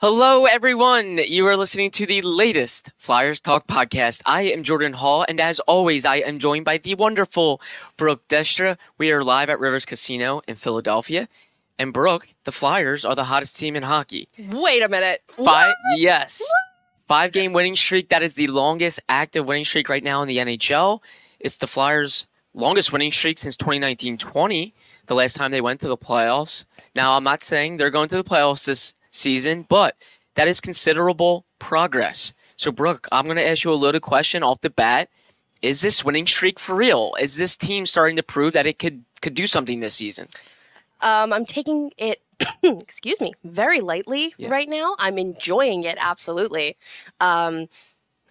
Hello, everyone. You are listening to the latest Flyers Talk podcast. I am Jordan Hall, and as always, I am joined by the wonderful Brooke Destra. We are live at Rivers Casino in Philadelphia. And Brooke, the Flyers are the hottest team in hockey. Wait a minute. Five, yes, five game winning streak. That is the longest active winning streak right now in the NHL. It's the Flyers' longest winning streak since 2019-20, the last time they went to the playoffs. Now, I'm not saying they're going to the playoffs this season, but that is considerable progress. So, Brooke, I'm going to ask you a loaded question off the bat. Is this winning streak for real? Is this team starting to prove that it could could do something this season? Um, I'm taking it, excuse me, very lightly Yeah. right now. I'm enjoying it absolutely. Um,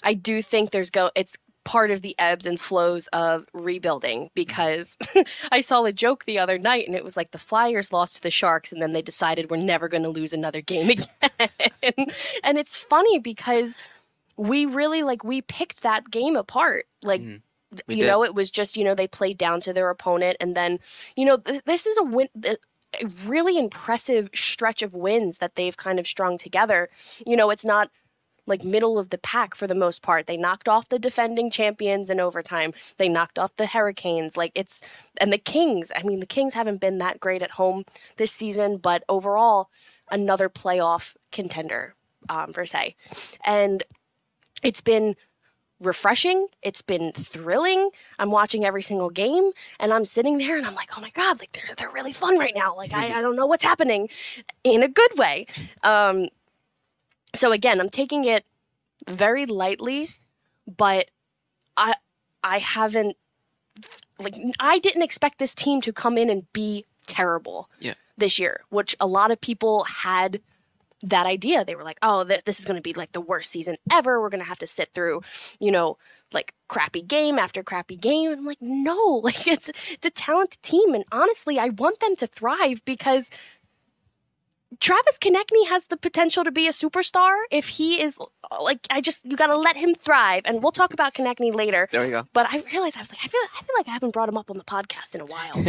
I do think there's go. It's part of the ebbs and flows of rebuilding mm-hmm. because I saw a joke the other night and it was like the Flyers lost to the Sharks and then they decided we're never going to lose another game again. and it's funny because we really like we picked that game apart. Like. Mm. We you did. know, it was just you know they played down to their opponent, and then you know th- this is a win. th- A really impressive stretch of wins that they've kind of strung together. You know, it's not like middle of the pack for the most part. They knocked off the defending champions in overtime. They knocked off the Hurricanes. Like it's and the Kings. I mean, the Kings haven't been that great at home this season, but overall, another playoff contender um, per se. And it's been refreshing. It's been thrilling. I'm watching every single game and I'm sitting there and I'm like, oh my God, like they're, they're really fun right now. Like I, I don't know what's happening in a good way. Um, so again, I'm taking it very lightly, but I, I haven't, like, I didn't expect this team to come in and be terrible Yeah. this year, which a lot of people had that idea. They were like, "Oh, th- this is going to be like the worst season ever. We're going to have to sit through, you know, like crappy game after crappy game." And I'm like, "No, like it's it's a talented team, and honestly, I want them to thrive because." Travis Konecny has the potential to be a superstar if he is uh, like I just you got to let him thrive and we'll talk about Konecny later There you go. but I realized I was like, I feel, I feel like I haven't brought him up on the podcast in a while,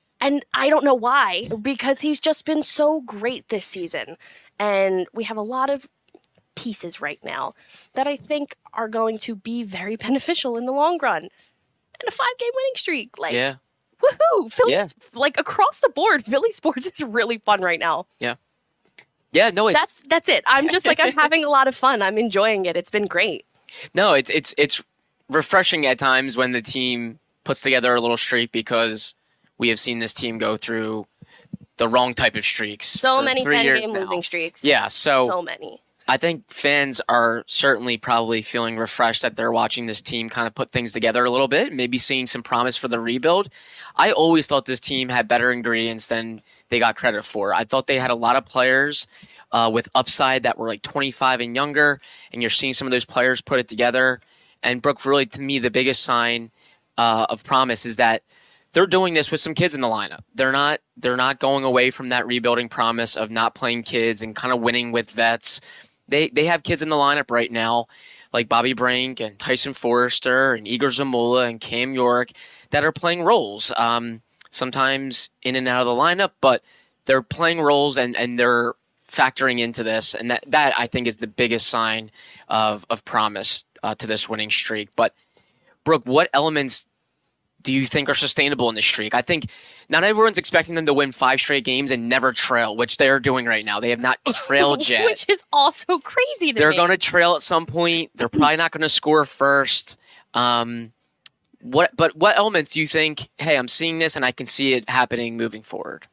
and I don't know why because he's just been so great this season, and we have a lot of pieces right now that I think are going to be very beneficial in the long run, and a five-game winning streak, like Yeah. Woohoo! Philly, Yeah. like across the board, Philly sports is really fun right now. Yeah, Yeah, no, it's That's that's it. I'm just like I'm having a lot of fun. I'm enjoying it. It's been great. No, it's it's it's refreshing at times when the team puts together a little streak because we have seen this team go through the wrong type of streaks. So many three ten game now. losing streaks. Yeah, so, so many. I think fans are certainly probably feeling refreshed that they're watching this team kind of put things together a little bit, maybe seeing some promise for the rebuild. I always thought this team had better ingredients than they got credit for. I thought they had a lot of players uh, with upside that were like 25 and younger, and you're seeing some of those players put it together. And Brooke, really, to me, the biggest sign uh, of promise is that they're doing this with some kids in the lineup. They're not they're not going away from that rebuilding promise of not playing kids and kind of winning with vets. They they have kids in the lineup right now, like Bobby Brink and Tyson Foerster and Egor Zamula and Cam York, that are playing roles. Um, sometimes in and out of the lineup, but they're playing roles and, and they're factoring into this, and that that I think is the biggest sign of of promise uh, to this winning streak. But Brooke, what elements do you think are sustainable in this streak? I think not everyone's expecting them to win five straight games and never trail, which they're doing right now. They have not trailed yet. which is also crazy to they're going to trail at some point. They're probably not going to score first. Um, what? But what elements do you think? Hey, I'm seeing this, and I can see it happening moving forward.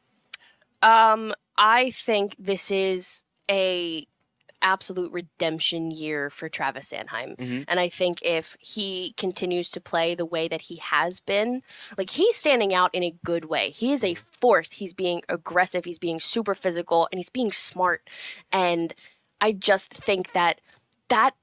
Um, I think this is a absolute redemption year for Travis Sanheim. Mhm. And I think if he continues to play the way that he has been, like he's standing out in a good way. He is a force. He's being aggressive, he's being super physical, and he's being smart. And I just think that that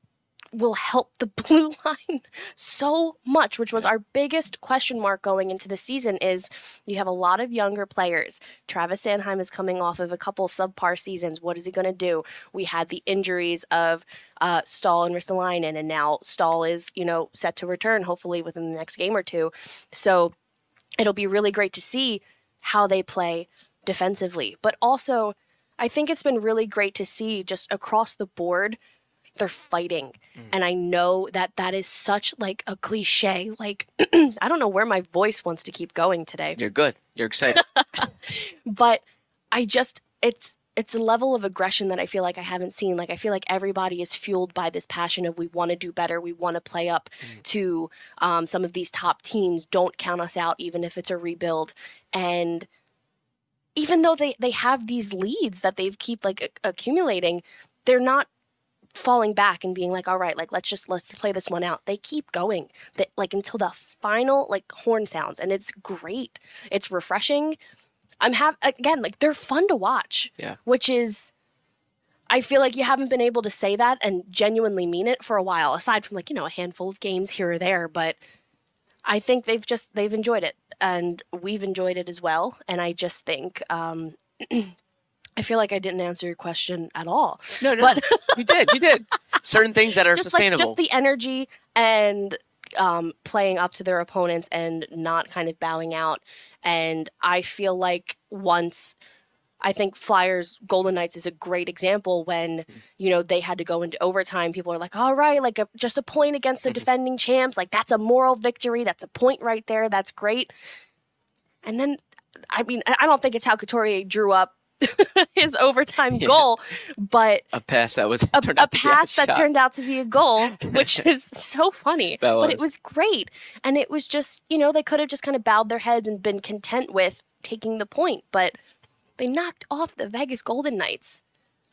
will help the blue line so much, which was our biggest question mark going into the season is you have a lot of younger players. Travis Sanheim is coming off of a couple subpar seasons. What is he going to do? We had the injuries of uh, Staal and Ristolainen, and now Staal is, you know, set to return hopefully within the next game or two. So it'll be really great to see how they play defensively. But also, I think it's been really great to see just across the board they're fighting. And i know that that is such like a cliche like i don't know where my voice wants to keep going today. You're good. You're excited. but i just it's it's a level of aggression that i feel like i haven't seen. Like i feel like everybody is fueled by this passion of we want to do better we want to play up to um, some of these top teams. Don't count us out even if it's a rebuild. And even though they they have these leads that they've keep like a- accumulating they're not falling back and being like all right like let's just let's play this one out. They keep going. That like until the final like horn sounds and it's great. It's refreshing. I'm have again like they're fun to watch Yeah. which is i feel like you haven't been able to say that and genuinely mean it for a while aside from like you know a handful of games here or there but i think they've just they've enjoyed it and we've enjoyed it as well and i just think um I feel like I didn't answer your question at all. no, no, But you did. You did. Certain things that are just like sustainable. just the energy and um, playing up to their opponents and not kind of bowing out. And I feel like once I think Flyers Golden Knights is a great example when you know they had to go into overtime. People are like, "All right, like a, just a point against the defending champs, like that's a moral victory. That's a point right there. That's great." And then, I mean, I I don't think it's how Couturier drew up his overtime Yeah. goal, but a pass that was a, turned a out to be pass that shot. turned out to be a goal, which is so funny. But it was. was great. And it was just, you know, they could have just kind of bowed their heads and been content with taking the point, but they knocked off the Vegas Golden Knights.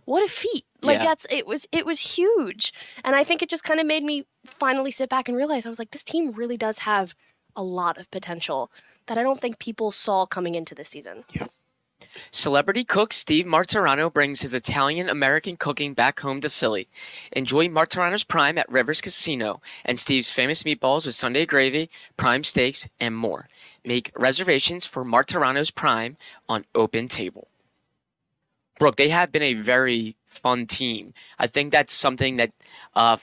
What a feat. Like Yeah. that's it was it was huge. And I think it just kind of made me finally sit back and realize I was like this team really does have a lot of potential that I don't think people saw coming into this season. Celebrity cook Steve Martorano brings his Italian American cooking back home to Philly. Enjoy Martorano's Prime at Rivers Casino and Steve's famous meatballs with Sunday gravy, prime steaks, and more. Make reservations for Martorano's Prime on Open Table. Brooke, they have been a very fun team. I think that's something that uh,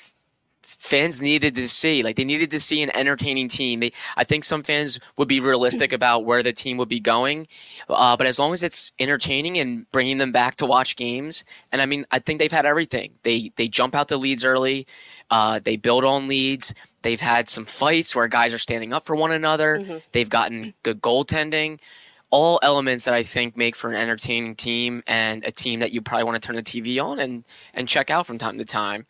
fans needed to see. Like they needed to see an entertaining team. They, I think some fans would be realistic about where the team would be going, uh, but as long as it's entertaining and bringing them back to watch games, and I mean, I think they've had everything. They they jump out the leads early. Uh, they build on leads. They've had some fights where guys are standing up for one another. They've gotten good goaltending. All elements that I think make for an entertaining team and a team that you probably want to turn the TV on and, and check out from time to time.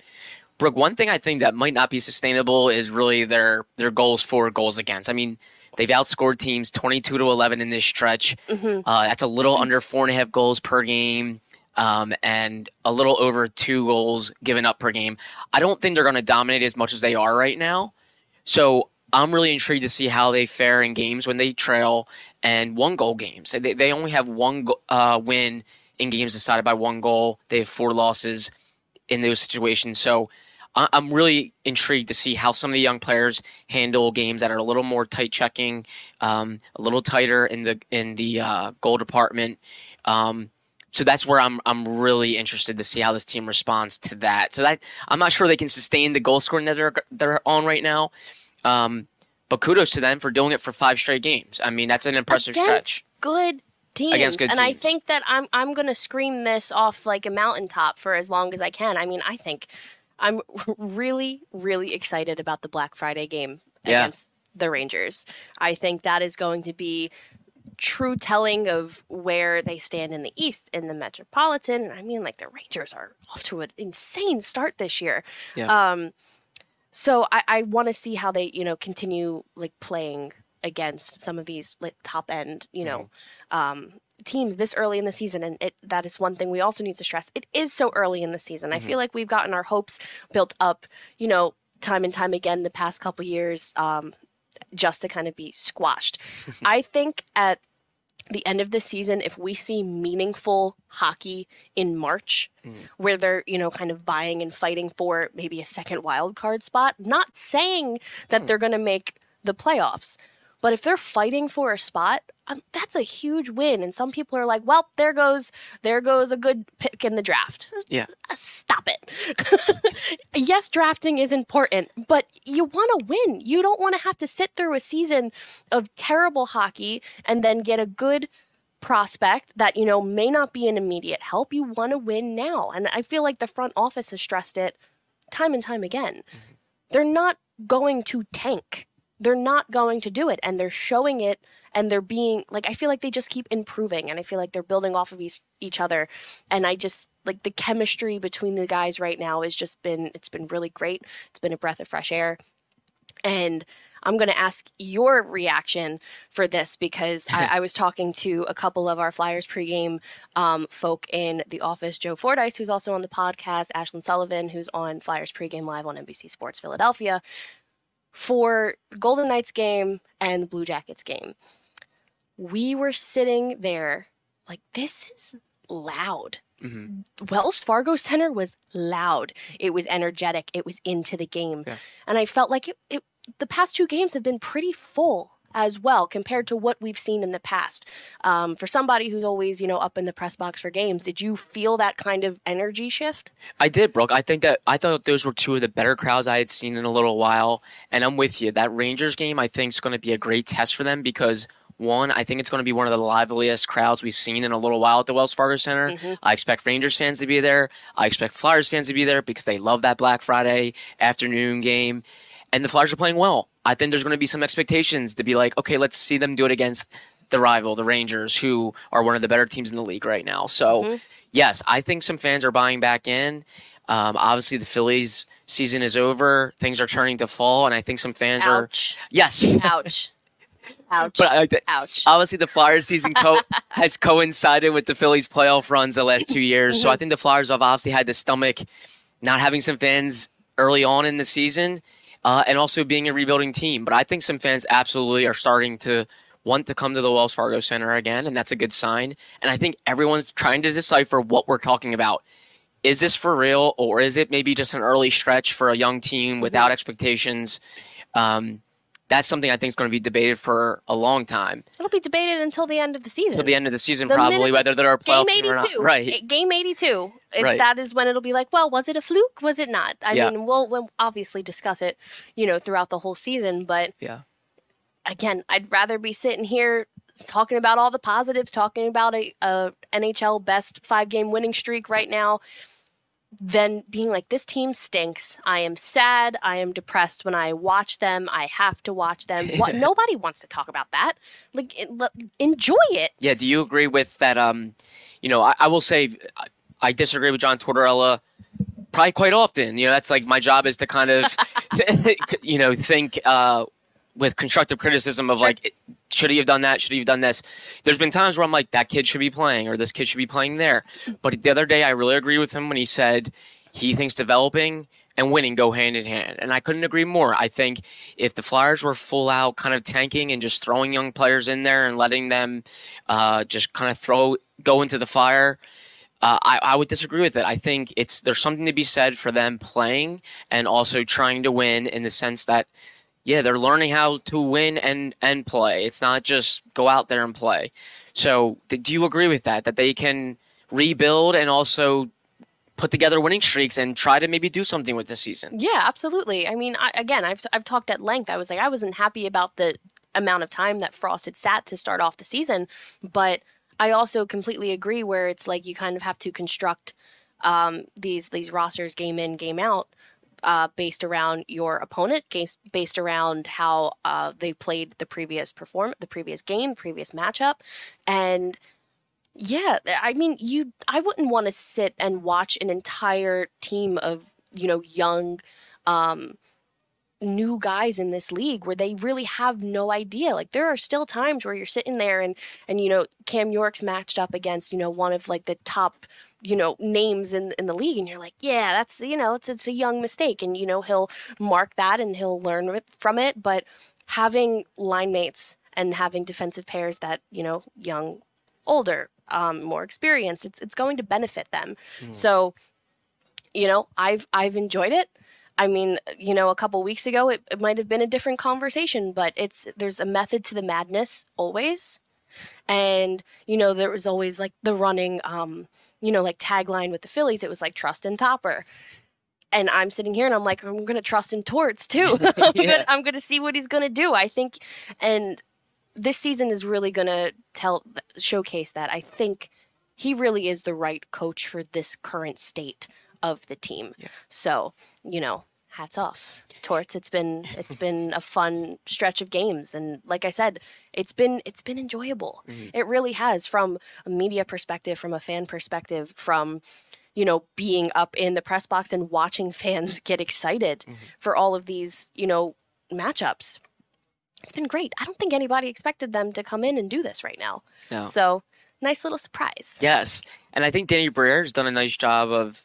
Brooke, one thing I think that might not be sustainable is really their their goals for, goals against. I mean, they've outscored teams twenty two to eleven in this stretch. Uh, that's a little under four and a half goals per game, um, and a little over two goals given up per game. I don't think they're going to dominate as much as they are right now. So I'm really intrigued to see how they fare in games when they trail and one goal games. They, they only have one go- uh, win in games decided by one goal. They have four losses in those situations. So I'm really intrigued to see how some of the young players handle games that are a little more tight checking, um, a little tighter in the in the uh, goal department. Um, so that's where I'm I'm really interested to see how this team responds to that. So that I'm not sure they can sustain the goal scoring that they're they're on right now. Um, but kudos to them for doing it for five straight games. I mean, that's an impressive Against stretch. Good teams. Against good and I think that I'm I'm gonna scream this off like a mountaintop for as long as I can. I mean, I think I'm really, really excited about the Black Friday game Yeah. against the Rangers. I think that is going to be true telling of where they stand in the East in the Metropolitan. I mean, like the Rangers are off to an insane start this year. Yeah. Um, so I, I want to see how they, you know, continue like playing against some of these like top end, you know, um, teams this early in the season. And it, that is one thing we also need to stress. It is so early in the season. I feel mm-hmm. like we've gotten our hopes built up, you know, time and time again the past couple years. Um, just to kind of be squashed. I think at the end of the season, if we see meaningful hockey in March, mm. where they're, you know, kind of vying and fighting for maybe a second wild card spot, not saying that hmm. they're going to make the playoffs, but if they're fighting for a spot, um, that's a huge win. And some people are like, well, there goes, there goes a good pick in the draft. Yeah. Uh, Stop it. yes, drafting is important, but you want to win. You don't want to have to sit through a season of terrible hockey and then get a good prospect that, you know, may not be an immediate help. You want to win now. And I feel like the front office has stressed it time and time again. They're not going to tank. They're not going to do it. And they're showing it and they're being like, I feel like they just keep improving and I feel like they're building off of each, each other. And I just like the chemistry between the guys right now has just been, it's been really great. It's been a breath of fresh air. And I'm going to ask your reaction for this because I, I was talking to a couple of our Flyers pregame um, folk in the office. Joe Fordyce, who's also on the podcast, Ashlyn Sullivan, who's on Flyers pregame live on NBC Sports Philadelphia, for the Golden Knights game and the Blue Jackets game. We were sitting there like, this is loud. hmm Wells Fargo Center was loud. It was energetic. It was into the game. Yeah. And I felt like it, it the past two games have been pretty full as well compared to what we've seen in the past. Um, for somebody who's always, you know, up in the press box for games, did you feel that kind of energy shift? I did, Brooke. I think that I thought those were two of the better crowds I had seen in a little while. And I'm with you. That Rangers game, I think, is going to be a great test for them because one, I think it's going to be one of the liveliest crowds we've seen in a little while at the Wells Fargo Center. Mhm. I expect Rangers fans to be there. I expect Flyers fans to be there because they love that Black Friday afternoon game. And the Flyers are playing well. I think there's going to be some expectations to be like, okay, let's see them do it against the rival, the Rangers, who are one of the better teams in the league right now. So, Mhm. yes, I think some fans are buying back in. Um, obviously, the Phillies season is over. Things are turning to fall, and I think some fans are yes. Ouch. Ouch. But I, Ouch. obviously, the Flyers season co- has coincided with the Phillies playoff runs the last two years. So I think the Flyers have obviously had to stomach not having some fans early on in the season, uh, and also being a rebuilding team. But I think some fans absolutely are starting to want to come to the Wells Fargo Center again, and that's a good sign. And I think everyone's trying to decipher what we're talking about. Is this for real, or is it maybe just an early stretch for a young team without expectations? Um, that's something I think is going to be debated for a long time It'll be debated until the end of the season. till the end of the season, The probably whether there are Game playoff team 82. or not. Right. Eh, Game 82. It- Right. That is when it'll be like, well, was it a fluke? Was it not? I Yeah. mean, we'll, we'll obviously discuss it, you know, throughout the whole season. But Yeah. again, I'd rather be sitting here talking about all the positives, talking about a, a NHL best five game winning streak right now, than being like, this team stinks. I am sad. I am depressed when I watch them. I have to watch them. What, nobody wants to talk about that. Like, it- le- enjoy it. Yeah. Do you agree with that? Um, you know, I, I will say I, I disagree with John Tortorella probably quite often. You know, that's like my job is to kind of, you know, think uh, with constructive criticism of like, should he have done that? Should he have done this? There's been times where I'm like, that kid should be playing or this kid should be playing there. But the other day, I really agree with him when he said he thinks developing and winning go hand in hand. And I couldn't agree more. I think if the Flyers were full out kind of tanking and just throwing young players in there and letting them uh, just kind of throw go into the fire, uh, I, I would disagree with it. I think it's there's something to be said for them playing and also trying to win in the sense that yeah, they're learning how to win and and play. It's not just go out there and play. So, do you agree with that? That they can rebuild and also put together winning streaks and try to maybe do something with this season? Yeah, absolutely. I mean, I, again, I've I've talked at length. I was like, I wasn't happy about the amount of time that Frost had sat to start off the season, but I also completely agree where it's like you kind of have to construct um, these these rosters game in game out uh, based around your opponent, based around how uh, they played the previous perform the previous game, previous matchup, and yeah, I mean, you I wouldn't want to sit and watch an entire team of you know young. Um, new guys in this league where they really have no idea. Like there are still times where you're sitting there and and you know Cam York's matched up against you know one of like the top you know names in in the league and you're like yeah that's you know it's it's a young mistake and you know he'll mark that and he'll learn from it but having line mates and having defensive pairs that you know young older um, more experienced it's it's going to benefit them mm. so you know i've i've enjoyed it I mean, you know, a couple weeks ago it, it might have been a different conversation, but it's there's a method to the madness always. And, you know, there was always like the running um, you know, like tagline with the Phillies, it was like trust in Topper. And I'm sitting here and I'm like, I'm gonna trust in Torts too. I'm, yeah. gonna, I'm gonna see what he's gonna do. I think and this season is really gonna tell showcase that. I think he really is the right coach for this current state of the team. Yeah. So, you know, hats off. Torts it's been it's been a fun stretch of games and like i said it's been it's been enjoyable. Mm-hmm. it really has from a media perspective from a fan perspective from you know being up in the press box and watching fans get excited mm-hmm. for all of these you know matchups. It's been great. I don't think anybody expected them to come in and do this right now. No. so nice little surprise. Yes. And i think danny briere has done a nice job of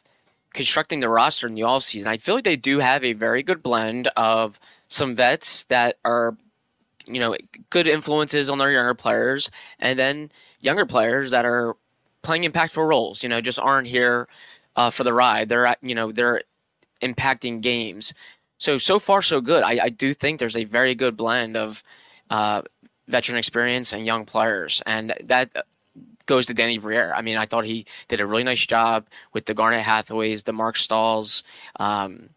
constructing the roster in the offseason, I feel like they do have a very good blend of some vets that are, you know, good influences on their younger players, and then younger players that are playing impactful roles. You know, just aren't here uh, for the ride. They're you know they're impacting games. So so far so good. I, I do think there's a very good blend of uh, veteran experience and young players, and that goes to Danny Briere. I mean, I thought he did a really nice job with the Garnet Hathaways, the Marc Staals, um,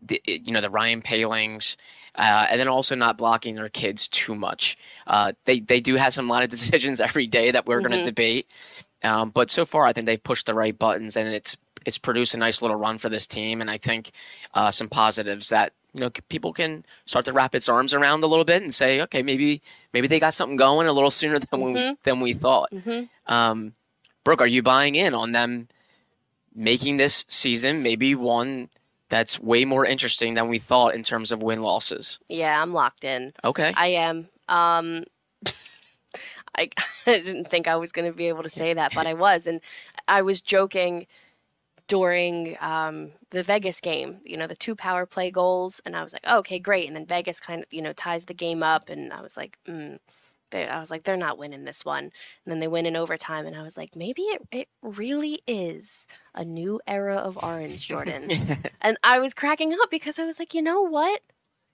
the, you know, the Ryan Poehlings. Uh, and then also not blocking their kids too much. Uh, they they do have some lot of decisions every day that we're mm-hmm. going to debate, um, but so far I think they've pushed the right buttons and it's it's produced a nice little run for this team. And I think uh, some positives that you know people can start to wrap its arms around a little bit and say, okay, maybe maybe they got something going a little sooner than mm-hmm. we than we thought. Mm-hmm. Um, Brooke, are you buying in on them making this season maybe one that's way more interesting than we thought in terms of win losses? Yeah, I'm locked in. Okay, I am. Um, I, I didn't think I was going to be able to say that, but I was, and I was joking during um, the Vegas game, you know, the two power play goals. And I was like, oh, okay, great. And then Vegas kind of, you know, ties the game up. And I was like, mm. They, I was like, they're not winning this one. And then they win in overtime. And I was like, maybe it, it really is a new era of orange, Jordan. and I was cracking up because I was like, you know what?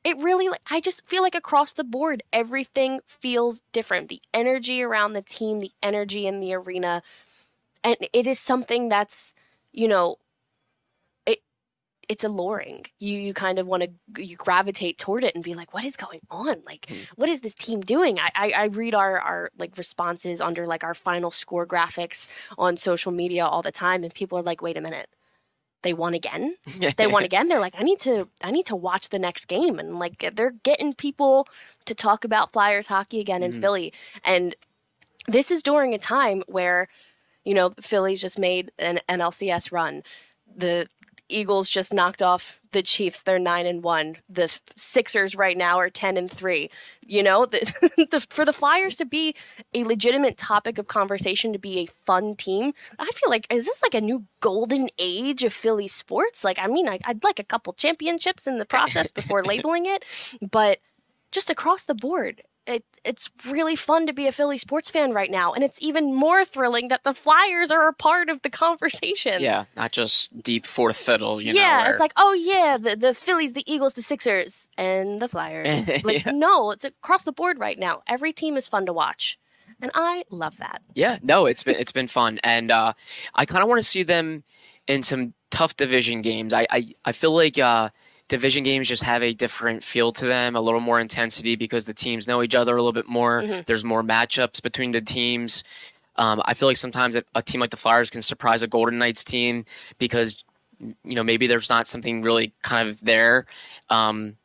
It really, I just feel like across the board, everything feels different. The energy around the team, the energy in the arena. And it is something that's, you know, it it's alluring. You you kind of want to you gravitate toward it and be like, what is going on? Like, mm. what is this team doing? I, I I read our our like responses under like our final score graphics on social media all the time, and people are like, wait a minute they won again they won again they're like i need to i need to watch the next game and like they're getting people to talk about flyers hockey again in mm-hmm. philly and this is during a time where you know, Phillies just made an NLCS run. The Eagles just knocked off the Chiefs. They're nine and one. The Sixers right now are ten and three. You know, the, the, for the Flyers to be a legitimate topic of conversation, to be a fun team, I feel like is this like a new golden age of Philly sports? Like, I mean, I, I'd like a couple championships in the process before labeling it, but just across the board, it, it's really fun to be a Philly sports fan right now. And it's even more thrilling that the Flyers are a part of the conversation. Yeah, not just deep fourth fiddle, you yeah, know. Yeah, it's like, oh, yeah, the, the Phillies, the Eagles, the Sixers, and the Flyers. like, yeah. no, it's across the board right now. Every team is fun to watch. And I love that. Yeah, no, it's been it's been fun. And uh, I kind of want to see them in some tough division games. I, I, I feel like. Uh, division games just have a different feel to them, a little more intensity because the teams know each other a little bit more. Mm-hmm. There's more matchups between the teams. Um, I feel like sometimes a, a, team like the Flyers can surprise a Golden Knights team because you know, maybe there's not something really kind of there. Um,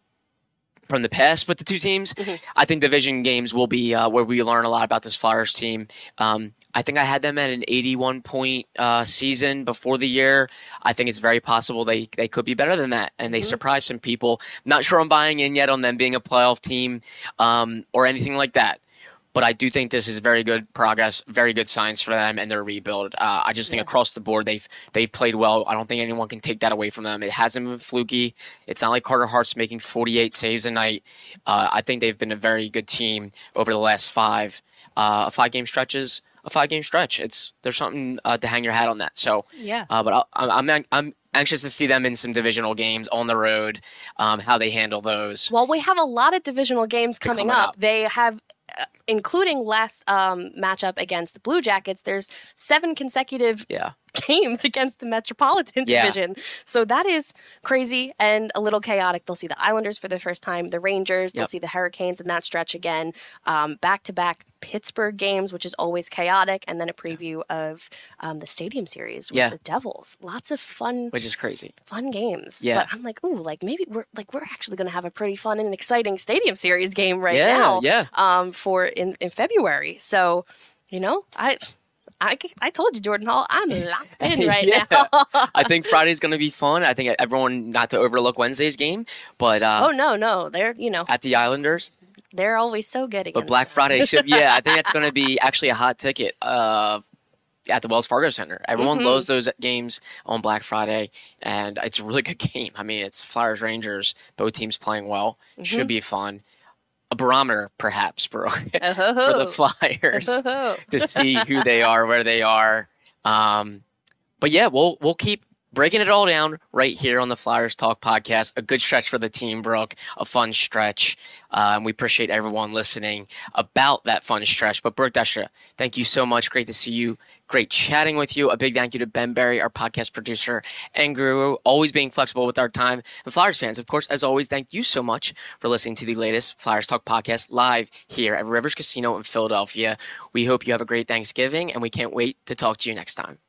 from the past with the two teams. Mm-hmm. I think division games will be uh, where we learn a lot about this Flyers team. Um, I think I had them at an 81 point uh, season before the year. I think it's very possible they, they could be better than that, and they mm-hmm. surprise some people. not sure I'm buying in yet on them being a playoff team um, or anything like that. But I do think this is very good progress, very good signs for them and their rebuild. Uh, I just think yeah. across the board they've they've played well. I don't think anyone can take that away from them. It hasn't been fluky. It's not like Carter Hart's making 48 saves a night. Uh, I think they've been a very good team over the last five uh, five game stretches. A five game stretch. It's there's something uh, to hang your hat on that. So yeah. Uh, but i I'm I'm anxious to see them in some divisional games on the road, um, how they handle those. Well, we have a lot of divisional games coming, coming up. up. They have including last um, matchup against the Blue Jackets, there's seven consecutive yeah. games against the Metropolitan yeah. Division. So that is crazy and a little chaotic. They'll see the Islanders for the first time, the Rangers, they'll see the Hurricanes in that stretch again, back to back Pittsburgh games, which is always chaotic, and then a preview of um, the Stadium Series with yeah. the Devils. Lots of fun, which is crazy, fun games. Yeah, but I'm like, ooh, like maybe we're like we're actually going to have a pretty fun and exciting Stadium Series game right yeah, now. Yeah, um, for in in February. So, you know, I I, I told you, Jordan Hall, I'm locked in right yeah. now. I think Friday's going to be fun. I think everyone not to overlook Wednesday's game, but uh, oh no, no, they're you know at the Islanders. They're always so good. again. But Black Friday should, yeah, I think that's going to be actually a hot ticket. Uh, at the Wells Fargo Center. Everyone mm-hmm. loves those games on Black Friday, and it's a really good game. I mean, it's Flyers Rangers, both teams playing well. Mm-hmm. Should be fun a barometer, perhaps, bro, for the Flyers to see who they are, where they are. Um, but yeah, we'll we'll keep breaking it all down right here on the Flyers Talk podcast. A good stretch for the team, Brooke. A fun stretch. Uh, and we appreciate everyone listening about that fun stretch. But Brooke Destra, thank you so much. Great to see you. Great chatting with you. A big thank you to Ben Berry, our podcast producer and guru, always being flexible with our time. And Flyers fans, of course, as always, thank you so much for listening to the latest Flyers Talk podcast live here at Rivers Casino in Philadelphia. We hope you have a great Thanksgiving and we can't wait to talk to you next time.